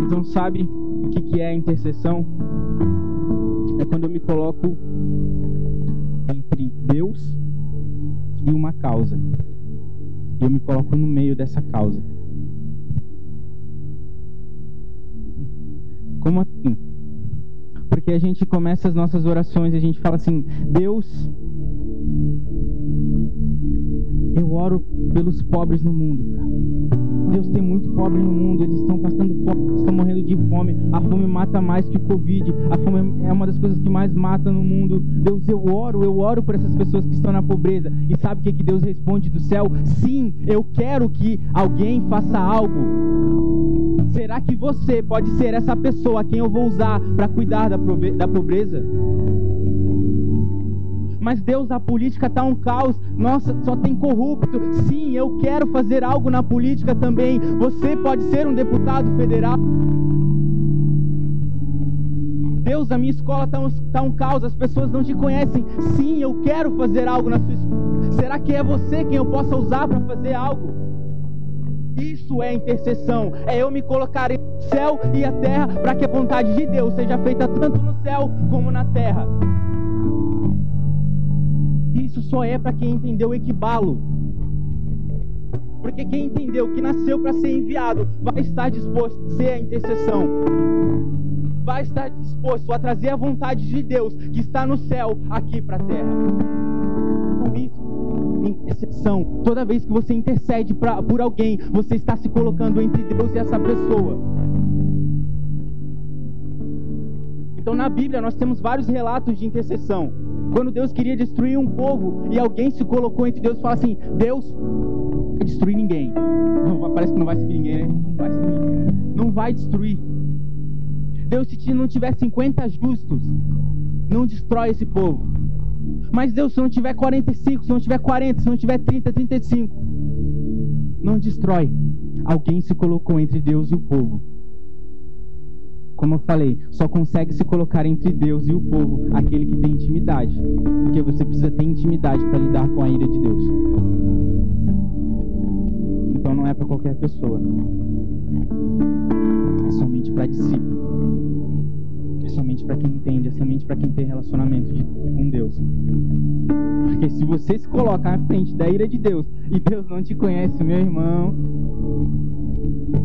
Então, sabe o que, é intercessão? É quando eu me coloco e uma causa. E eu me coloco no meio dessa causa. Como assim? Porque a gente começa as nossas orações e a gente fala assim: Deus, eu oro pelos pobres no mundo, cara. Deus tem muito pobre no mundo, eles estão passando fome, estão morrendo de fome. A fome mata mais que o Covid. A fome é uma das coisas que mais mata no mundo. Deus, eu oro, eu oro por essas pessoas que estão na pobreza. E sabe o que, que Deus responde do céu? Sim, eu quero que alguém faça algo. Será que você pode ser essa pessoa a quem eu vou usar para cuidar da pobreza? Mas Deus, a política está um caos, nossa, só tem corrupto. Sim, eu quero fazer algo na política também. Você pode ser um deputado federal. Deus, a minha escola está um, tá um caos, as pessoas não te conhecem. Sim, eu quero fazer algo na sua escola. Será que é você quem eu possa usar para fazer algo? Isso é intercessão. É eu me colocar o céu e a terra para que a vontade de Deus seja feita tanto no céu como na terra. Isso só é para quem entendeu o equibalo. Porque quem entendeu que nasceu para ser enviado vai estar disposto a ser a intercessão. Vai estar disposto a trazer a vontade de Deus que está no céu aqui para a terra. Então, isso, intercessão. Toda vez que você intercede pra, por alguém, você está se colocando entre Deus e essa pessoa. Então, na Bíblia, nós temos vários relatos de intercessão. Quando Deus queria destruir um povo e alguém se colocou entre Deus e fala assim: Deus não vai destruir ninguém. Parece que não vai subir ninguém, né? Não vai subir. Não vai destruir. Deus, se não tiver 50 justos, não destrói esse povo. Mas Deus, se não tiver 45, se não tiver 40, se não tiver 30, 35, não destrói. Alguém se colocou entre Deus e o povo como eu falei, só consegue se colocar entre Deus e o povo aquele que tem intimidade. Porque você precisa ter intimidade para lidar com a ira de Deus. Então não é para qualquer pessoa. É somente para discípulo. É somente para quem entende, é somente para quem tem relacionamento de, com Deus. Porque se você se colocar à frente da ira de Deus e Deus não te conhece, meu irmão,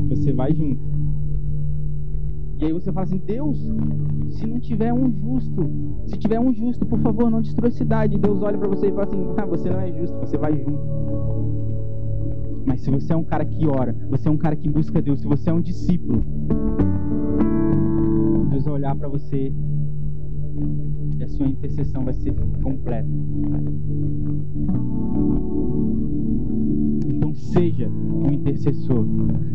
você vai junto. E aí você fala assim: Deus, se não tiver um justo, se tiver um justo, por favor, não destrua a cidade. Deus olha para você e fala assim: Ah, você não é justo, você vai junto. Mas se você é um cara que ora, você é um cara que busca Deus, se você é um discípulo, Deus vai olhar para você e sua intercessão vai ser completa. Então seja um intercessor.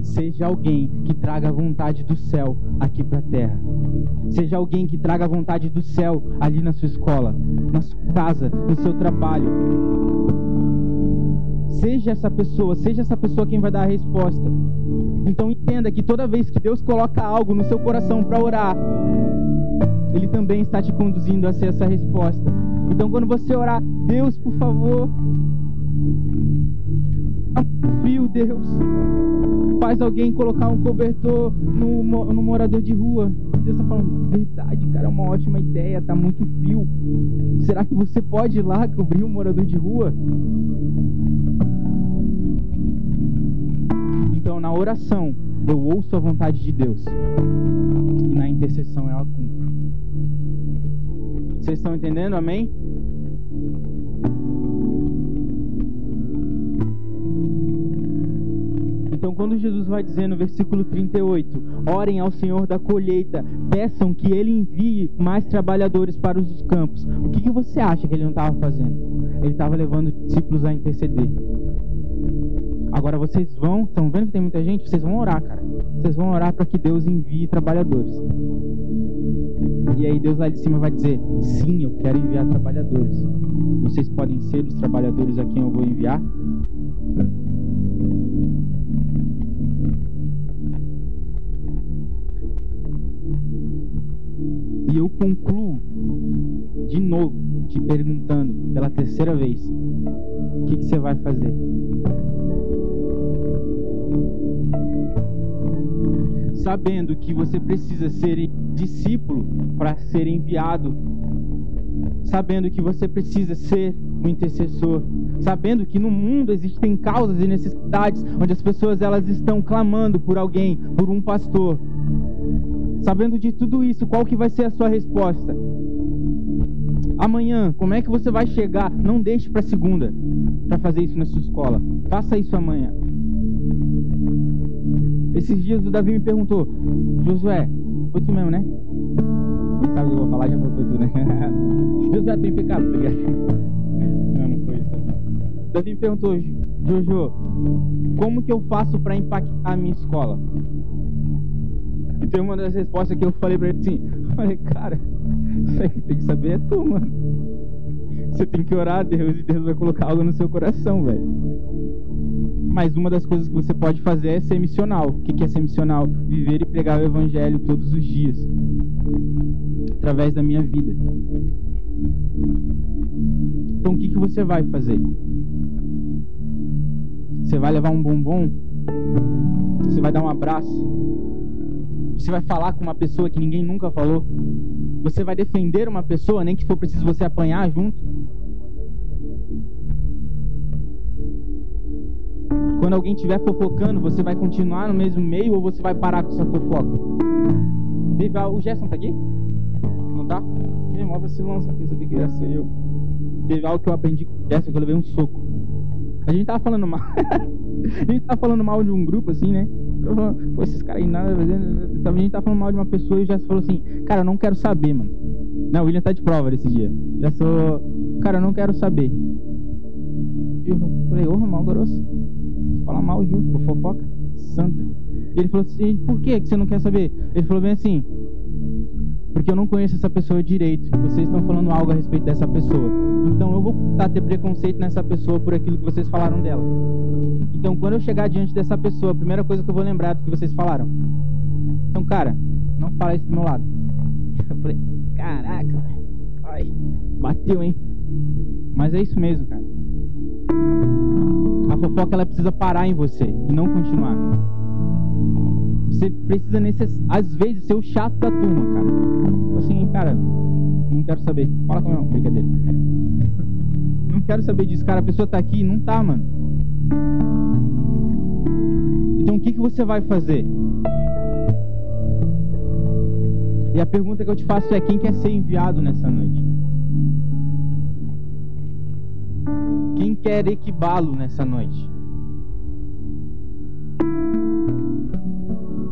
Seja alguém que traga a vontade do céu aqui para a terra. Seja alguém que traga a vontade do céu ali na sua escola, na sua casa, no seu trabalho. Seja essa pessoa, seja essa pessoa quem vai dar a resposta. Então entenda que toda vez que Deus coloca algo no seu coração para orar, Ele também está te conduzindo a ser essa resposta. Então quando você orar, Deus, por favor, frio, Deus. Faz alguém colocar um cobertor no, no morador de rua. Deus está falando, verdade, cara, é uma ótima ideia, tá muito frio. Será que você pode ir lá cobrir um morador de rua? Então, na oração, eu ouço a vontade de Deus. E na intercessão ela cumpre. Vocês estão entendendo? Amém? Então, quando Jesus vai dizer no versículo 38, orem ao Senhor da colheita, peçam que Ele envie mais trabalhadores para os campos. O que, que você acha que Ele não estava fazendo? Ele estava levando discípulos a interceder. Agora vocês vão, estão vendo que tem muita gente? Vocês vão orar, cara. Vocês vão orar para que Deus envie trabalhadores. E aí Deus lá de cima vai dizer: Sim, eu quero enviar trabalhadores. Vocês podem ser os trabalhadores a quem eu vou enviar? E eu concluo de novo te perguntando pela terceira vez: o que, que você vai fazer? Sabendo que você precisa ser discípulo para ser enviado, sabendo que você precisa ser um intercessor, sabendo que no mundo existem causas e necessidades onde as pessoas elas estão clamando por alguém, por um pastor, Sabendo de tudo isso, qual que vai ser a sua resposta? Amanhã, como é que você vai chegar? Não deixe para segunda para fazer isso na sua escola. Faça isso amanhã. Esses dias o Davi me perguntou, Josué, foi tu mesmo, né? Quem sabe eu vou falar, já foi tu, né? Josué tem pecado, tá ligado? Não, não foi isso. Não. Davi me perguntou, Jojo, como que eu faço para impactar a minha escola? E tem uma das respostas que eu falei pra ele assim: falei, cara, isso que tem que saber é tu, mano. Você tem que orar a Deus e Deus vai colocar algo no seu coração, velho. Mas uma das coisas que você pode fazer é ser missional. O que é ser missional? Viver e pregar o evangelho todos os dias. Através da minha vida. Então o que, que você vai fazer? Você vai levar um bombom? Você vai dar um abraço? Você vai falar com uma pessoa que ninguém nunca falou? Você vai defender uma pessoa, nem que for preciso você apanhar junto? Quando alguém estiver fofocando, você vai continuar no mesmo meio ou você vai parar com essa fofoca? O Gerson tá aqui? Não tá? Me move esse lança aqui, sabia que ia ser eu. Teve algo que eu aprendi com o Gerson, que eu levei um soco. A gente tava falando mal. a gente tava falando mal de um grupo, assim, né? Pô, esses caras aí nada A gente tá falando mal de uma pessoa e já falou assim, cara, eu não quero saber, mano. Não, o William tá de prova desse dia. Já sou. Cara, eu não quero saber. Eu falei, ô, mal grosso. Fala mal junto, fofoca. Santa. Ele falou assim, por que você não quer saber? Ele falou bem assim, porque eu não conheço essa pessoa direito e vocês estão falando algo a respeito dessa pessoa. Então eu vou a ter preconceito nessa pessoa por aquilo que vocês falaram dela. Então quando eu chegar diante dessa pessoa, a primeira coisa que eu vou lembrar é do que vocês falaram. Então, cara, não fala isso do meu lado. Eu falei, caraca, ai, bateu, hein? Mas é isso mesmo, cara. A fofoca ela precisa parar em você e não continuar. Você precisa, necess... às vezes, ser o chato da turma, cara. Tipo assim, cara, não quero saber. Fala com não, brincadeira. Não quero saber disso, cara. A pessoa tá aqui, não tá, mano. Então o que, que você vai fazer? E a pergunta que eu te faço é: quem quer ser enviado nessa noite? Quem quer equibalo nessa noite?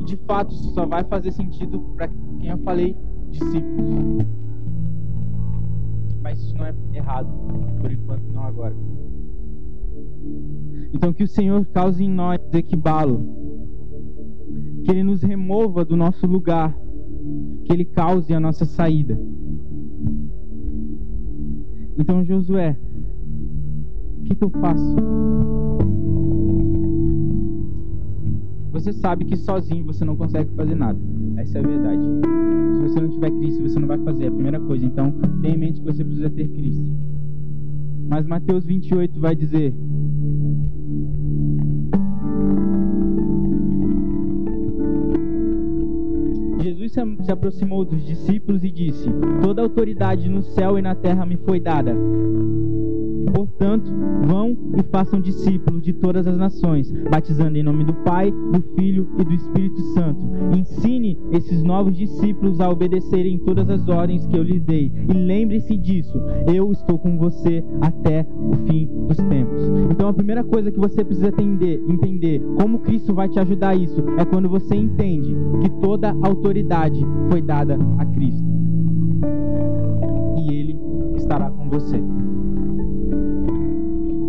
de fato isso só vai fazer sentido para quem eu falei, discípulos. mas isso não é errado, por enquanto não agora. Então que o Senhor cause em nós equibalo, que Ele nos remova do nosso lugar, que Ele cause a nossa saída. Então Josué, que, que eu faço? Você sabe que sozinho você não consegue fazer nada. Essa é a verdade. Se você não tiver Cristo, você não vai fazer. É a primeira coisa. Então, tenha em mente que você precisa ter Cristo. Mas Mateus 28 vai dizer: Jesus se aproximou dos discípulos e disse: Toda autoridade no céu e na terra me foi dada. Portanto, vão e façam discípulos de todas as nações, batizando em nome do Pai, do Filho e do Espírito Santo. Ensine esses novos discípulos a obedecerem todas as ordens que eu lhes dei. E lembre-se disso, eu estou com você até o fim dos tempos. Então, a primeira coisa que você precisa entender, entender como Cristo vai te ajudar a isso, é quando você entende que toda autoridade foi dada a Cristo. E Ele estará com você.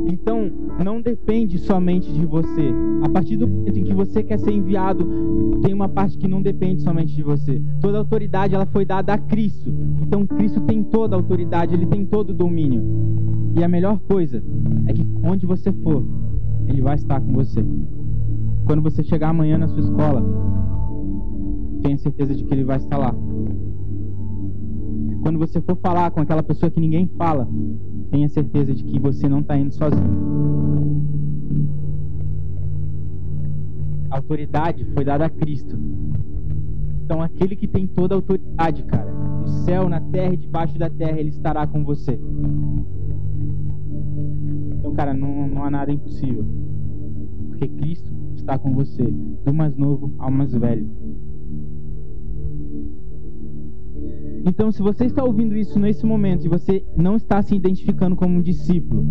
Então, não depende somente de você. A partir do momento em que você quer ser enviado, tem uma parte que não depende somente de você. Toda autoridade ela foi dada a Cristo. Então, Cristo tem toda a autoridade, ele tem todo o domínio. E a melhor coisa é que onde você for, ele vai estar com você. Quando você chegar amanhã na sua escola, tenha certeza de que ele vai estar lá. Quando você for falar com aquela pessoa que ninguém fala, tenha certeza de que você não está indo sozinho. A autoridade foi dada a Cristo. Então, aquele que tem toda a autoridade, cara, no céu, na terra e debaixo da terra, ele estará com você. Então, cara, não, não há nada impossível. Porque Cristo está com você, do mais novo ao mais velho. Então, se você está ouvindo isso nesse momento e você não está se identificando como um discípulo,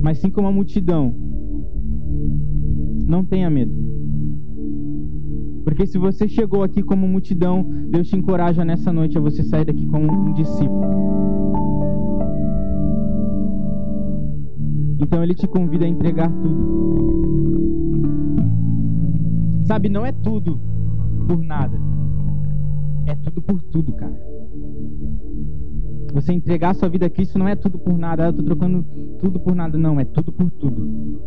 mas sim como uma multidão, não tenha medo. Porque se você chegou aqui como multidão, Deus te encoraja nessa noite a você sair daqui como um discípulo. Então ele te convida a entregar tudo. Sabe, não é tudo por nada. É tudo por tudo, cara. Você entregar sua vida a Cristo não é tudo por nada. Eu estou trocando tudo por nada. Não, é tudo por tudo.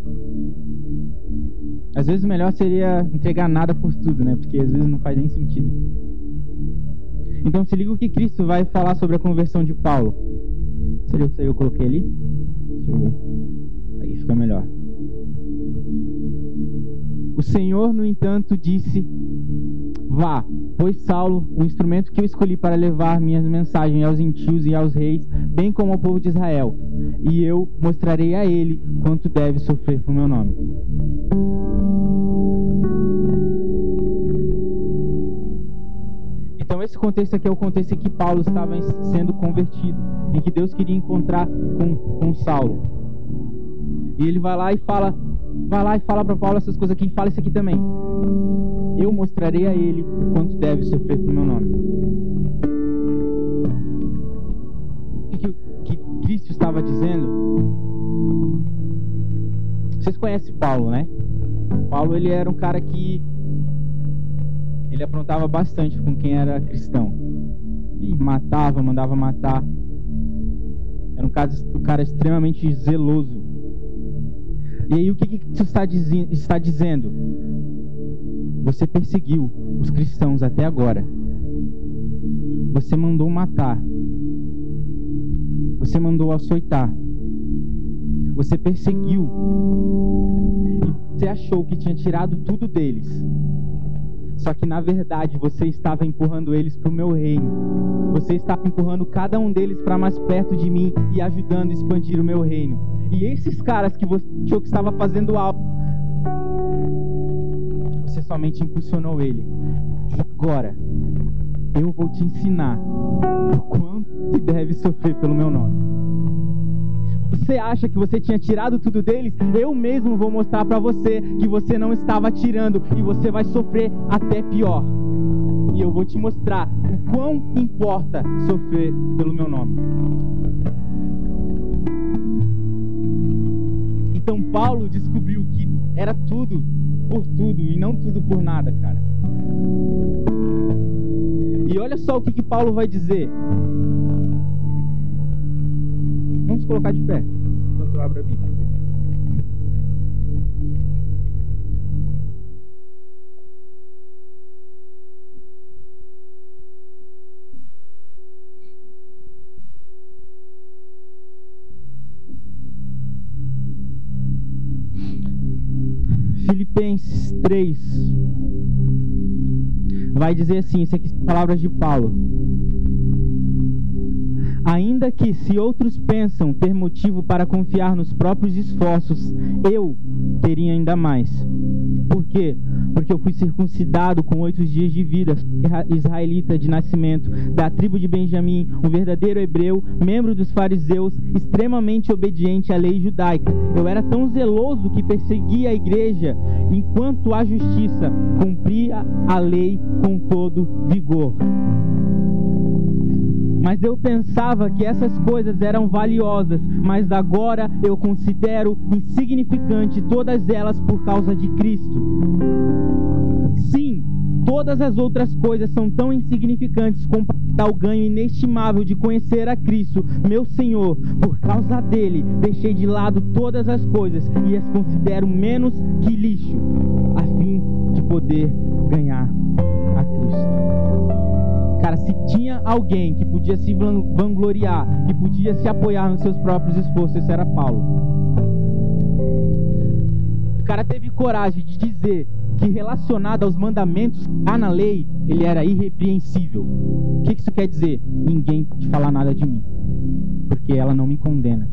Às vezes o melhor seria entregar nada por tudo, né? Porque às vezes não faz nem sentido. Então se liga o que Cristo vai falar sobre a conversão de Paulo. Seria que eu coloquei ali? Deixa eu ver. Aí fica melhor. O Senhor, no entanto, disse: Vá, pois Saulo, o instrumento que eu escolhi para levar minhas mensagens aos gentios e aos reis, bem como ao povo de Israel, e eu mostrarei a ele quanto deve sofrer por meu nome. Então esse contexto aqui é o contexto em que Paulo estava sendo convertido, em que Deus queria encontrar com, com Saulo. E ele vai lá e fala, vai lá e fala para Paulo essas coisas aqui, fala isso aqui também eu mostrarei a ele quanto deve sofrer por meu nome. O que, que, Cristo estava dizendo? Vocês conhecem Paulo, né? Paulo ele era um cara que ele aprontava bastante com quem era cristão. E matava, mandava matar. Era um um cara extremamente zeloso. E aí o que, que está, está dizendo? Você perseguiu os cristãos até agora. Você mandou matar. Você mandou açoitar. Você perseguiu. E você achou que tinha tirado tudo deles. Só que na verdade você estava empurrando eles para o meu reino. Você estava empurrando cada um deles para mais perto de mim e ajudando a expandir o meu reino. E esses caras que você achou que estava fazendo algo você somente impulsionou ele. E agora, eu vou te ensinar o quanto deve sofrer pelo meu nome você acha que você tinha tirado tudo deles, eu mesmo vou mostrar para você que você não estava tirando e você vai sofrer até pior. E eu vou te mostrar o quão importa sofrer pelo meu nome. Então Paulo descobriu que era tudo por tudo e não tudo por nada, cara. E olha só o que, que Paulo vai dizer. Vamos colocar de pé enquanto eu abro a Bíblia. Filipenses 3 vai dizer assim, isso aqui são palavras de Paulo. Ainda que se outros pensam ter motivo para confiar nos próprios esforços, eu teria ainda mais. Por quê? Porque eu fui circuncidado com oito dias de vida, israelita de nascimento, da tribo de Benjamim, um verdadeiro hebreu, membro dos fariseus, extremamente obediente à lei judaica. Eu era tão zeloso que perseguia a igreja, enquanto a justiça cumpria a lei com todo vigor. Mas eu pensava que essas coisas eram valiosas, mas agora eu considero insignificante todas elas por causa de Cristo. Sim, todas as outras coisas são tão insignificantes comparado ao ganho inestimável de conhecer a Cristo, meu Senhor. Por causa dele, deixei de lado todas as coisas e as considero menos que lixo, a fim de poder ganhar a Cristo. Cara, se tinha alguém que podia se vangloriar, que podia se apoiar nos seus próprios esforços, esse era Paulo. O cara teve coragem de dizer que relacionado aos mandamentos há na lei, ele era irrepreensível. O que isso quer dizer? Ninguém pode falar nada de mim, porque ela não me condena.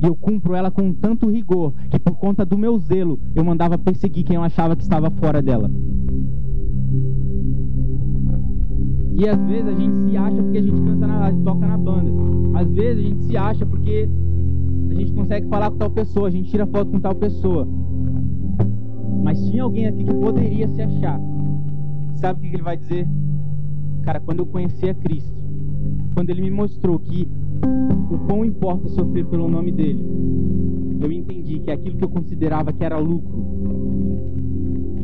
E eu cumpro ela com tanto rigor que por conta do meu zelo eu mandava perseguir quem eu achava que estava fora dela. E às vezes a gente se acha porque a gente canta na, toca na banda. Às vezes a gente se acha porque a gente consegue falar com tal pessoa, a gente tira foto com tal pessoa. Mas tinha alguém aqui que poderia se achar. Sabe o que ele vai dizer? Cara, quando eu conheci a Cristo, quando ele me mostrou que o quão importa sofrer pelo nome dele, eu entendi que aquilo que eu considerava que era lucro,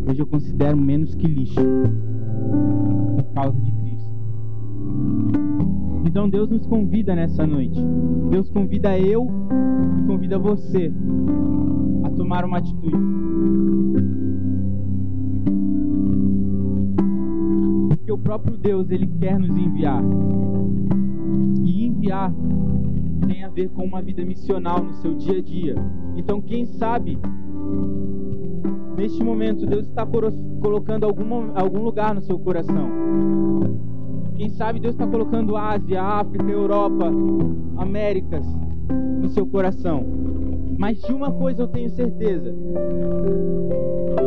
hoje eu considero menos que lixo por causa de então Deus nos convida nessa noite. Deus convida eu e convida você a tomar uma atitude. Porque o próprio Deus, ele quer nos enviar. E enviar tem a ver com uma vida missional no seu dia a dia. Então, quem sabe neste momento Deus está colocando algum, algum lugar no seu coração quem sabe Deus está colocando Ásia, África, Europa, Américas no seu coração. Mas de uma coisa eu tenho certeza: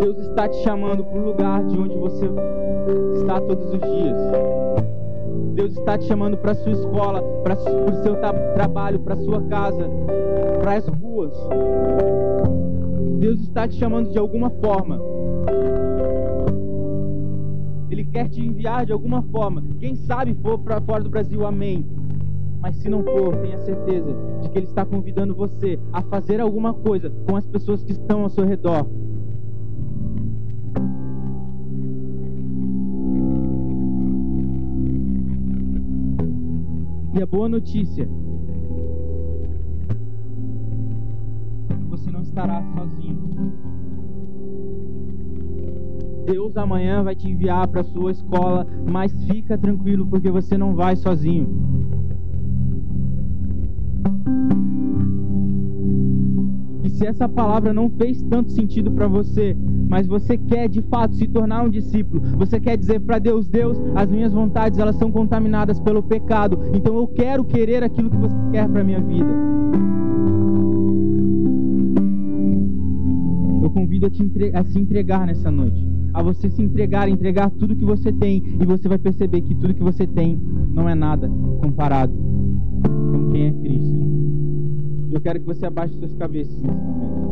Deus está te chamando para o lugar de onde você está todos os dias. Deus está te chamando para sua escola, para o seu trabalho, para sua casa, para as ruas. Deus está te chamando de alguma forma ele quer te enviar de alguma forma. Quem sabe for para fora do Brasil, amém. Mas se não for, tenha certeza de que Ele está convidando você a fazer alguma coisa com as pessoas que estão ao seu redor. E a boa notícia é que você não estará sozinho. Deus amanhã vai te enviar para sua escola, mas fica tranquilo porque você não vai sozinho. E se essa palavra não fez tanto sentido para você, mas você quer de fato se tornar um discípulo, você quer dizer para Deus, Deus, as minhas vontades elas são contaminadas pelo pecado, então eu quero querer aquilo que você quer para minha vida. Eu convido a, te a se entregar nessa noite a você se entregar, entregar tudo que você tem, e você vai perceber que tudo que você tem não é nada comparado com quem é Cristo. Eu quero que você abaixe suas cabeças nesse momento.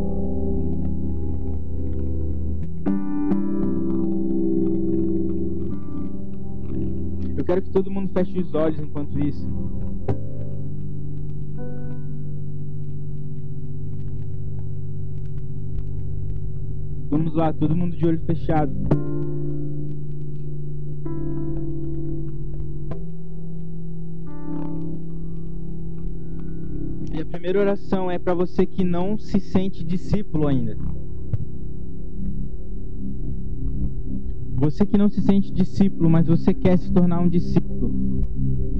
Eu quero que todo mundo feche os olhos enquanto isso. Vamos lá, todo mundo de olho fechado. E a primeira oração é para você que não se sente discípulo ainda. Você que não se sente discípulo, mas você quer se tornar um discípulo.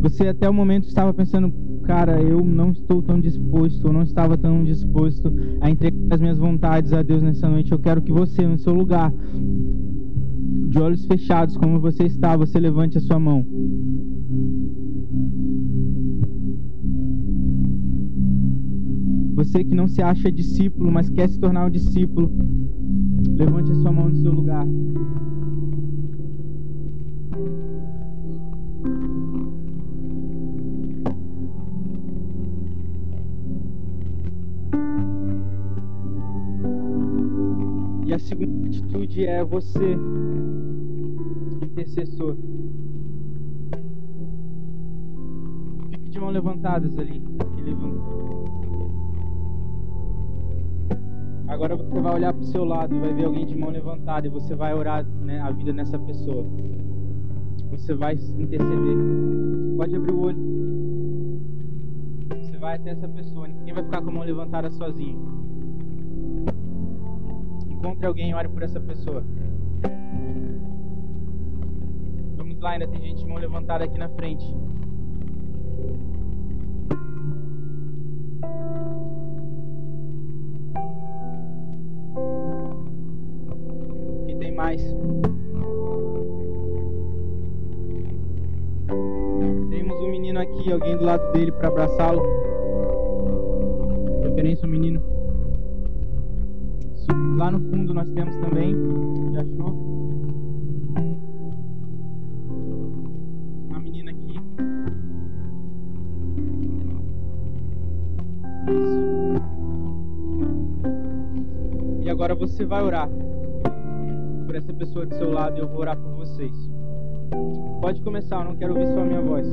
Você até o momento estava pensando, cara, eu não estou tão disposto, eu não estava tão disposto a entregar as minhas vontades a Deus nessa noite. Eu quero que você, no seu lugar, de olhos fechados, como você está, você levante a sua mão. Você que não se acha discípulo, mas quer se tornar um discípulo, levante a sua mão no seu lugar. É você, intercessor. Fique de mão levantadas ali. Agora você vai olhar para o seu lado e vai ver alguém de mão levantada e você vai orar né, a vida nessa pessoa. Você vai interceder. Pode abrir o olho. Você vai até essa pessoa. Ninguém vai ficar com a mão levantada sozinho. Encontre alguém ore por essa pessoa. Vamos lá, ainda tem gente de mão levantada aqui na frente. mais. Temos um menino aqui, alguém do lado dele para abraçá-lo. Preferência um menino. Lá no fundo nós temos também. Já achou? Uma menina aqui. Isso. E agora você vai orar por essa pessoa do seu lado e eu vou orar por vocês. Pode começar, eu não quero ouvir só a minha voz.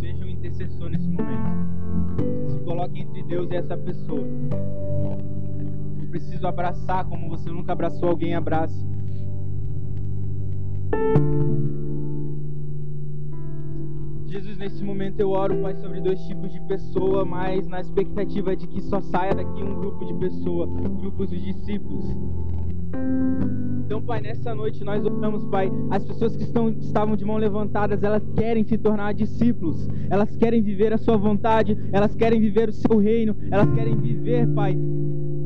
Seja um coloque entre Deus e essa pessoa. Eu preciso abraçar como você nunca abraçou alguém, abrace. Jesus, nesse momento eu oro, Pai, sobre dois tipos de pessoa, mas na expectativa de que só saia daqui um grupo de pessoa, grupos de discípulos. Então, Pai, nessa noite nós oramos, Pai, as pessoas que estão, estavam de mão levantadas, elas querem se tornar discípulos, elas querem viver a Sua vontade, elas querem viver o Seu reino, elas querem viver, Pai,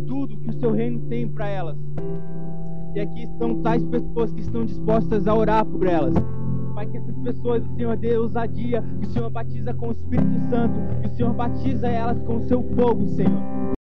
tudo que o Seu reino tem para elas. E aqui estão tais pessoas que estão dispostas a orar por elas. Pai, que essas pessoas, o Senhor dê ousadia, que o Senhor batiza com o Espírito Santo, que o Senhor batiza elas com o seu fogo, Senhor.